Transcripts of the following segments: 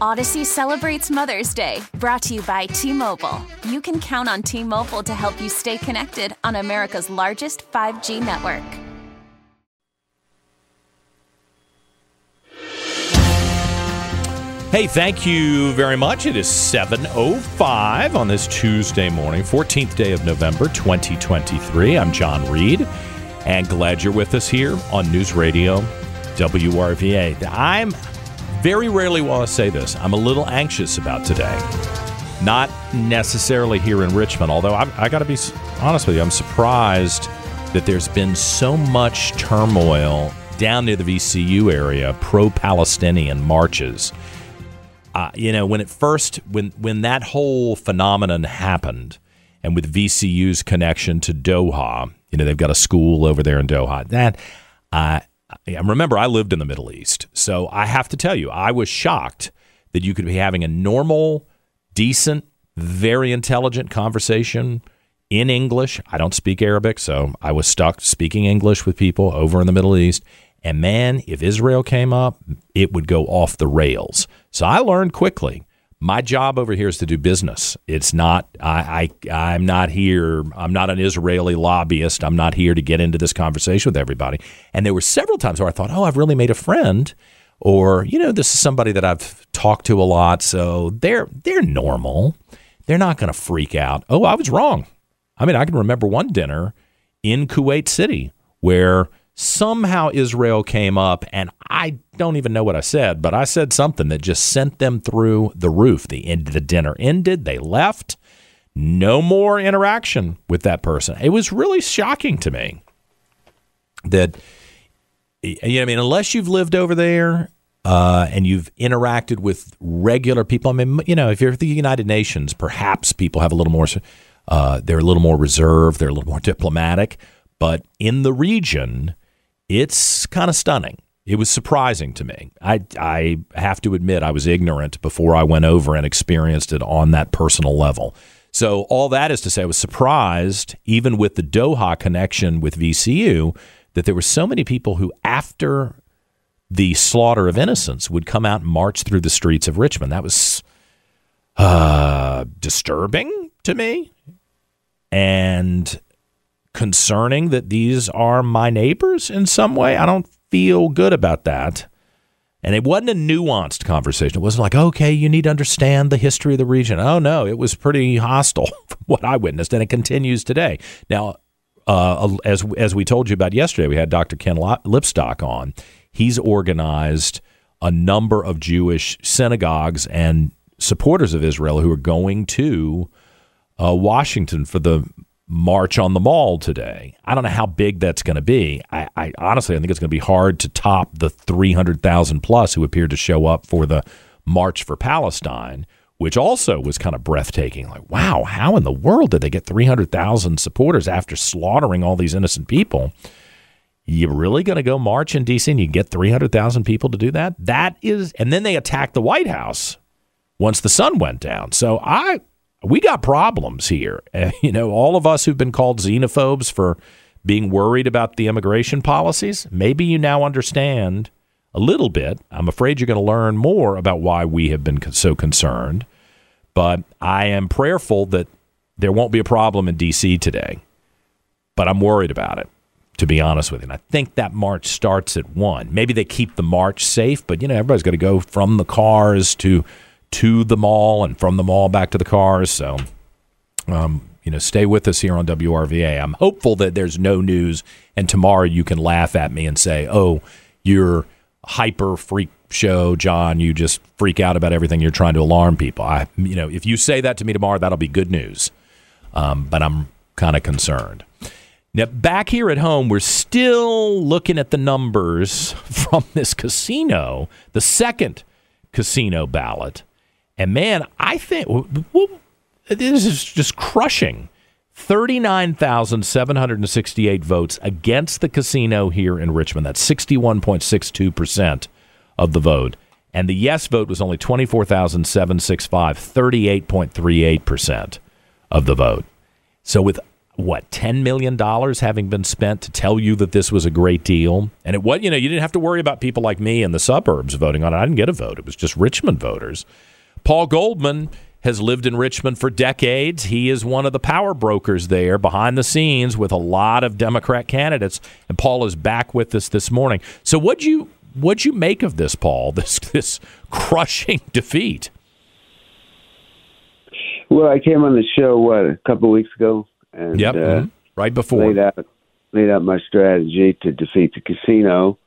Audacy celebrates Mother's Day, brought to you by T Mobile. You can count on T Mobile to help you stay connected on America's largest 5G network. Hey, thank you very much. It is 7.05 on this Tuesday morning, 14th day of November, 2023. I'm John Reed, and glad you're with us here on News Radio WRVA. I'm very rarely will I say this. I'm a little anxious about today. Not necessarily here in Richmond, although I, I got to be honest with you, I'm surprised that there's been so much turmoil down near the VCU area, pro Palestinian marches uh, you know, when it first when when that whole phenomenon happened, and with VCU's connection to Doha, you know, they've got a school over there in Doha. That uh, I remember I lived in the Middle East, so I have to tell you, I was shocked that you could be having a normal, decent, very intelligent conversation in English. I don't speak Arabic, so I was stuck speaking English with people over in the Middle East. And man, if Israel came up, it would go off the rails. So I learned quickly. My job over here is to do business. It's not I, I I'm not here. I'm not an Israeli lobbyist. I'm not here to get into this conversation with everybody. And there were several times where I thought, oh, I've really made a friend, or you know, this is somebody that I've talked to a lot, so they're they're normal. They're not going to freak out. Oh, I was wrong. I mean, I can remember one dinner in Kuwait City where somehow Israel came up, and I don't even know what I said, but I said something that just sent them through the roof. The end the dinner ended, they left. No more interaction with that person. It was really shocking to me that you know, I mean, unless you've lived over there uh, and you've interacted with regular people. I mean, you know, if you're at the United Nations, perhaps people have a little more. Uh, they're a little more reserved. They're a little more diplomatic. But in the region, it's kind of stunning. It was surprising to me. I, I have to admit, I was ignorant before I went over and experienced it on that personal level. So, all that is to say, I was surprised, even with the Doha connection with VCU, that there were so many people who, after the slaughter of innocents, would come out and march through the streets of Richmond. That was uh, disturbing to me. And concerning that these are my neighbors in some way. I don't feel good about that. And it wasn't a nuanced conversation. It wasn't like, okay, you need to understand the history of the region. Oh, no, it was pretty hostile from what I witnessed, and it continues today. Now, uh, as, as we told you about yesterday, we had Dr. Ken Lipstock on. He's organized a number of Jewish synagogues and supporters of Israel who are going to uh, Washington for the march on the mall today. I don't know how big that's going to be. I, I, honestly, I think it's going to be hard to top the 300,000 plus who appeared to show up for the March for Palestine, which also was kind of breathtaking. Like, wow, how in the world did they get 300,000 supporters after slaughtering all these innocent people? You really going to go march in D.C. and you get 300,000 people to do that? That is, and then they attacked the White House once the sun went down. So I, we got problems here. Uh, you know, all of us who've been called xenophobes for being worried about the immigration policies, maybe you now understand a little bit. I'm afraid you're going to learn more about why we have been so concerned. But I am prayerful that there won't be a problem in D.C. today. But I'm worried about it, to be honest with you. And I think that march starts at 1. Maybe they keep the march safe, but, you know, everybody's got to go from the cars to to the mall and from the mall back to the cars. So, um, you know, stay with us here on WRVA. I'm hopeful that there's no news, and tomorrow you can laugh at me and say, "Oh, you're hyper freak show, John. You just freak out about everything. You're trying to alarm people." I, you know, if you say that to me tomorrow, that'll be good news. Um, but I'm kind of concerned. Now, back here at home, we're still looking at the numbers from this casino, the second casino ballot And man, I think well, this is just crushing. 39,768 votes against the casino here in Richmond. That's 61.62% of the vote. And the yes vote was only 24,765, 38.38% of the vote. So with what, $10 million having been spent to tell you that this was a great deal? And it was, you know, you didn't have to worry about people like me in the suburbs voting on it. I didn't get a vote. It was just Richmond voters. Paul Goldman has lived in Richmond for decades. He is one of the power brokers there behind the scenes with a lot of Democrat candidates. And Paul is back with us this morning. So what'd you what'd you make of this, Paul? This this crushing defeat. Well, I came on the show what a couple of weeks ago, and yep, uh, mm-hmm. right before laid out laid out my strategy to defeat the casino.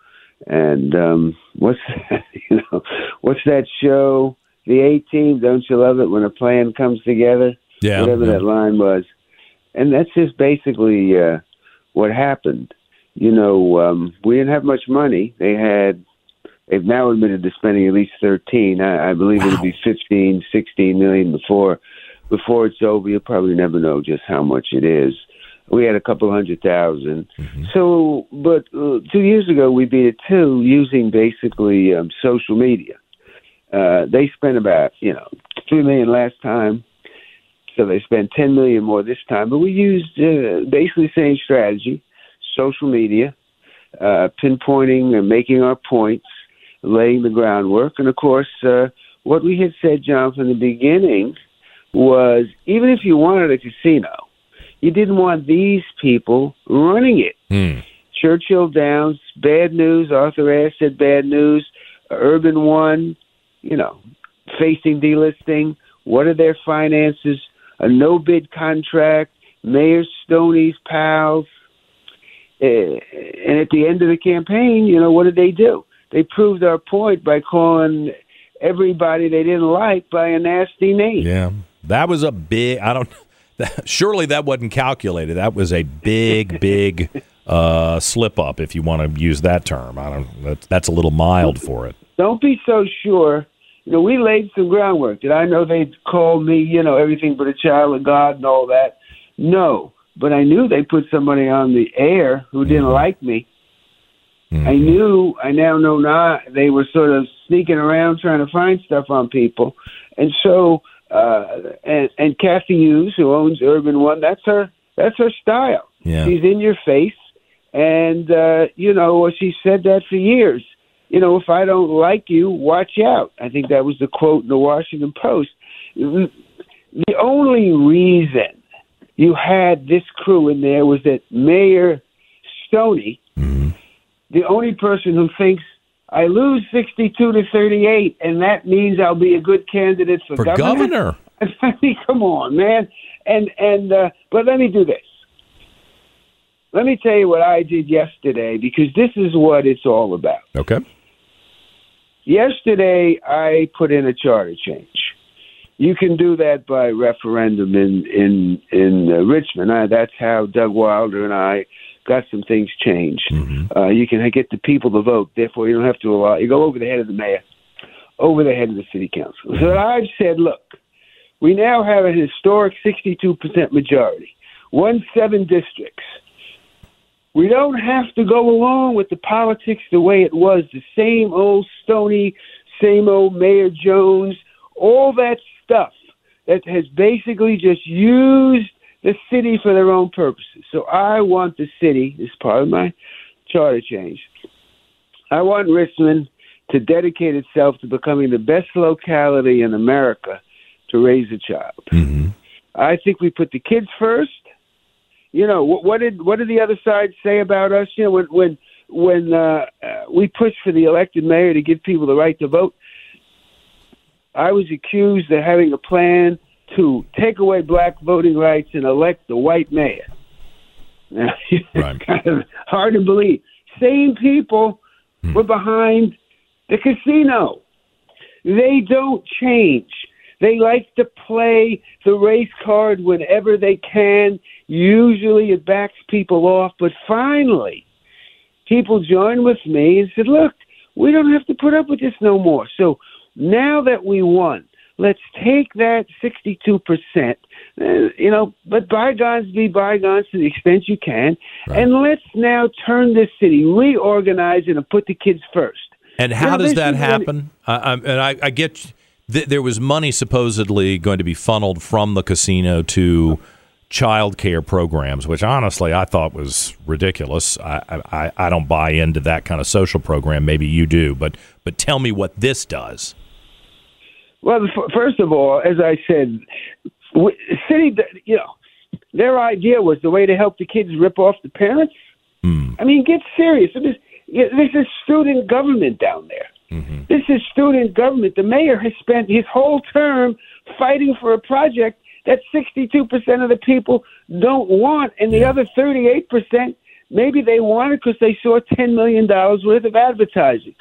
And um, what's that, you know what's that show? The A team. Don't you love it when a plan comes together? Yeah, whatever yeah. that line was, and that's just basically uh, what happened. You know, um, we didn't have much money. They had. They've now admitted to spending at least thirteen. I, I believe Wow. it'll be fifteen, sixteen million before before it's over. You'll probably never know just how much it is. We had a couple hundred 000 So, but uh, two years ago we beat it too using basically um, social media. Uh, they spent about you know three million last time, so they spent ten million more this time. But we used uh, basically the same strategy: social media, uh, pinpointing and making our points, laying the groundwork, and of course, uh, what we had said, John, from the beginning was even if you wanted a casino, you didn't want these people running it. Hmm. Churchill Downs, bad news. Arthur Ashe said bad news. Urban One, you know, facing delisting. What are their finances? A no bid contract. Mayor Stoney's pals. Uh, and at the end of the campaign, you know, what did they do? They proved our point by calling everybody they didn't like by a nasty name. Yeah, that was a big. I don't. That, surely that wasn't calculated. That was a big, big uh, slip up, if you want to use that term. I don't. That's, that's a little mild for it. don't be so sure. You know, we laid some groundwork. Did I know they'd call me, you know, everything but a child of God and all that? No. But I knew they put somebody on the air who didn't like me. I knew, I now know not, they were sort of sneaking around trying to find stuff on people. And so, uh, and, and Cathy Hughes, who owns Urban One, that's her, that's her style. Yeah. She's in your face. And, uh, you know, she said that for years you know, if I don't like you, watch out. I think that was the quote in the Washington Post. The only reason you had this crew in there was that Mayor Stoney, the only person who thinks I lose 62 to 38, and that means I'll be a good candidate for, governor. For governor. I mean, come on, man. And and uh, but let me do this. Let me tell you what I did yesterday because this is what it's all about. Okay. Yesterday, I put in a charter change. You can do that by referendum in in in uh, Richmond. Uh, that's how Doug Wilder and I got some things changed. Uh, you can get the people to vote. Therefore, you don't have to allow. You go over the head of the mayor, over the head of the city council. So I've said, look, we now have a historic 62% majority, won seven districts. We don't have to go along with the politics the way it was, the same old Stoney, same old Mayor Jones, all that stuff that has basically just used the city for their own purposes. So I want the city, this is part of my charter change, I want Richmond to dedicate itself to becoming the best locality in America to raise a child. Mm-hmm. I think we put the kids first. You know what, what did what did the other side say about us? You know when when when uh, uh, we pushed for the elected mayor to give people the right to vote, I was accused of having a plan to take away black voting rights and elect the white mayor. Now, Right. kind of hard to believe. Same people were behind the casino. They don't change. They like to play the race card whenever they can. Usually it backs people off, but finally, people joined with me and said, look, we don't have to put up with this no more. So now that we won, let's take that 62%, uh, you know, but bygones be bygones to the extent you can, right. and let's now turn this city, reorganize it, and put the kids first. And how know, does that happen? Uh, and I, I get th- there was money supposedly going to be funneled from the casino to child care programs, which honestly I thought was ridiculous. I, I, I don't buy into that kind of social program. Maybe you do, but but tell me what this does. Well, first of all, as I said, city, you know, their idea was the way to help the kids rip off the parents. Mm. I mean, get serious. This, this is student government down there. Mm-hmm. This is student government. The mayor has spent his whole term fighting for a project that 62% of the people don't want, and the yeah. other 38%, maybe they want it because they saw $10 million worth of advertising.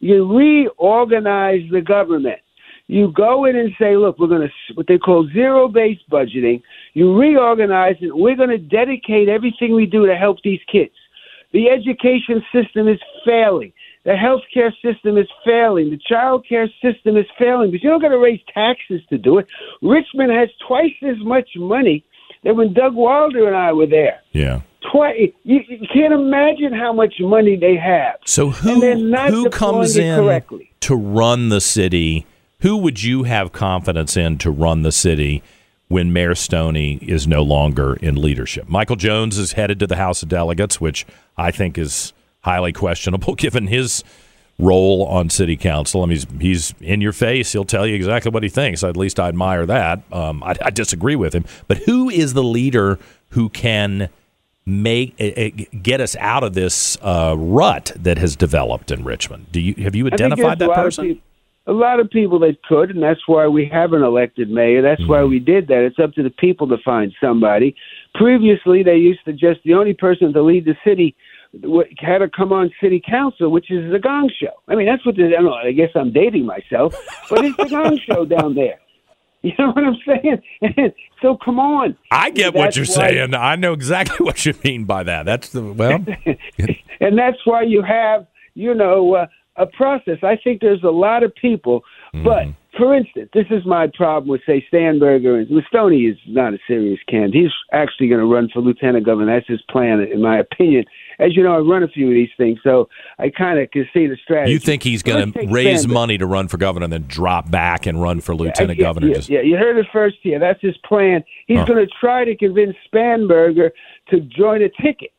You reorganize the government. You go in and say, look, we're going to, what they call zero based budgeting. You reorganize it. We're going to dedicate everything we do to help these kids. The education system is failing. The healthcare system is failing. The child care system is failing. But you don't got to raise taxes to do it. Richmond has twice as much money than when Doug Wilder and I were there. Yeah. Twice. You, you can't imagine how much money they have. So who who comes in correctly. to run the city? Who would you have confidence in to run the city? when Mayor Stoney is no longer in leadership. Michael Jones is headed to the House of Delegates, which I think is highly questionable given his role on city council. I mean, he's, he's in your face. He'll tell you exactly what he thinks. At least I admire that. Um, I, I, disagree with him. But who is the leader who can make uh, get us out of this uh, rut that has developed in Richmond? Do you have you identified that person? a lot of people that could, and that's why we have an elected mayor. That's mm-hmm. why we did that. It's up to the people to find somebody. Previously, they used to just the only person to lead the city had to come on city council, which is the Gong Show. I mean, that's what the, I, know, I guess I'm dating myself, but it's the Gong Show down there. You know what I'm saying? so come on. I get what you're why, saying. I know exactly what you mean by that. That's the well, and that's why you have you know uh, a process. I think there's a lot of people, mm-hmm. but for instance, this is my problem with say Spanberger and Stoney is not a serious candidate. He's actually going to run for lieutenant governor. That's his plan, in my opinion as you know, I run a few of these things, so I kind of can see the strategy. You think he's going to raise money to run for governor and then drop back and run for lieutenant yeah, governor? Yeah, just... yeah, you heard it first here. That's his plan. He's huh. going to try to convince Spanberger to join a ticket.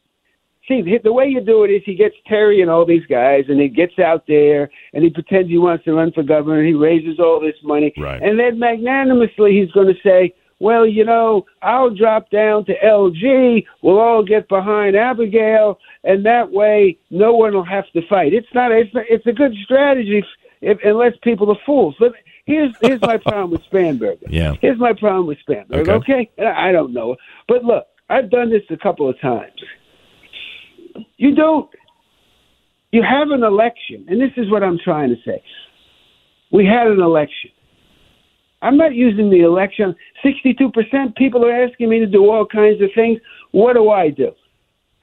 See, the way you do it is he gets Terry and all these guys, and he gets out there and he pretends he wants to run for governor. And he raises all this money, right. and then magnanimously he's going to say, well, you know, I'll drop down to LG. We'll all get behind Abigail, and that way no one will have to fight. It's not. It's, it's a good strategy if, unless people are fools. But here's here's my problem with Spanberger. Yeah. Here's my problem with Spanberger. Okay. okay? I don't know, but look, I've done this a couple of times. You don't. You have an election, and this is what I'm trying to say. We had an election I'm not using the election. 62% people are asking me to do all kinds of things. What do I do?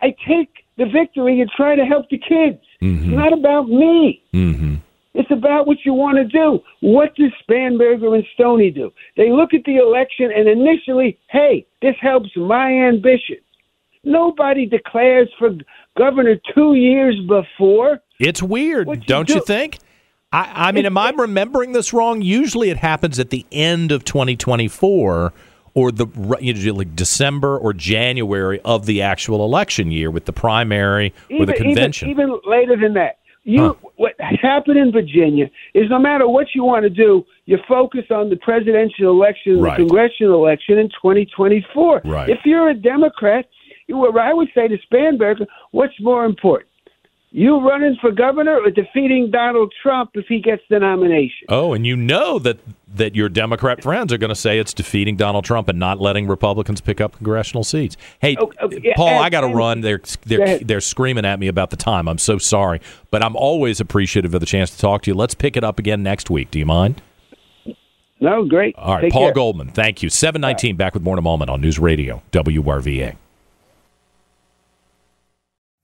I take the victory and try to help the kids. Mm-hmm. It's not about me. Mm-hmm. It's about what you want to do. What does Spanberger and Stoney do? They look at the election and initially, hey, this helps my ambition. Nobody declares for governor two years before. It's weird, you don't do? you think? I, I mean, am I remembering this wrong? Usually, it happens at the end of 2024 or the you know, like December or January of the actual election year with the primary even, or the convention. Even, even later than that. You huh. what happened in Virginia is no matter what you want to do, you focus on the presidential election, right. the congressional election in 2024. Right. If you're a Democrat, you, I would say to Spanberger, what's more important? You running for governor or defeating Donald Trump if he gets the nomination? Oh, and you know that that your Democrat friends are going to say it's defeating Donald Trump and not letting Republicans pick up congressional seats. Hey, oh, oh, yeah, Paul, and, I got to run. They're they're they're screaming at me about the time. I'm so sorry, but I'm always appreciative of the chance to talk to you. Let's pick it up again next week. Do you mind? No, great. All right, Take Paul care. Goldman. Thank you. Seven nineteen. Right. Back with more in a moment on News Radio WRVA.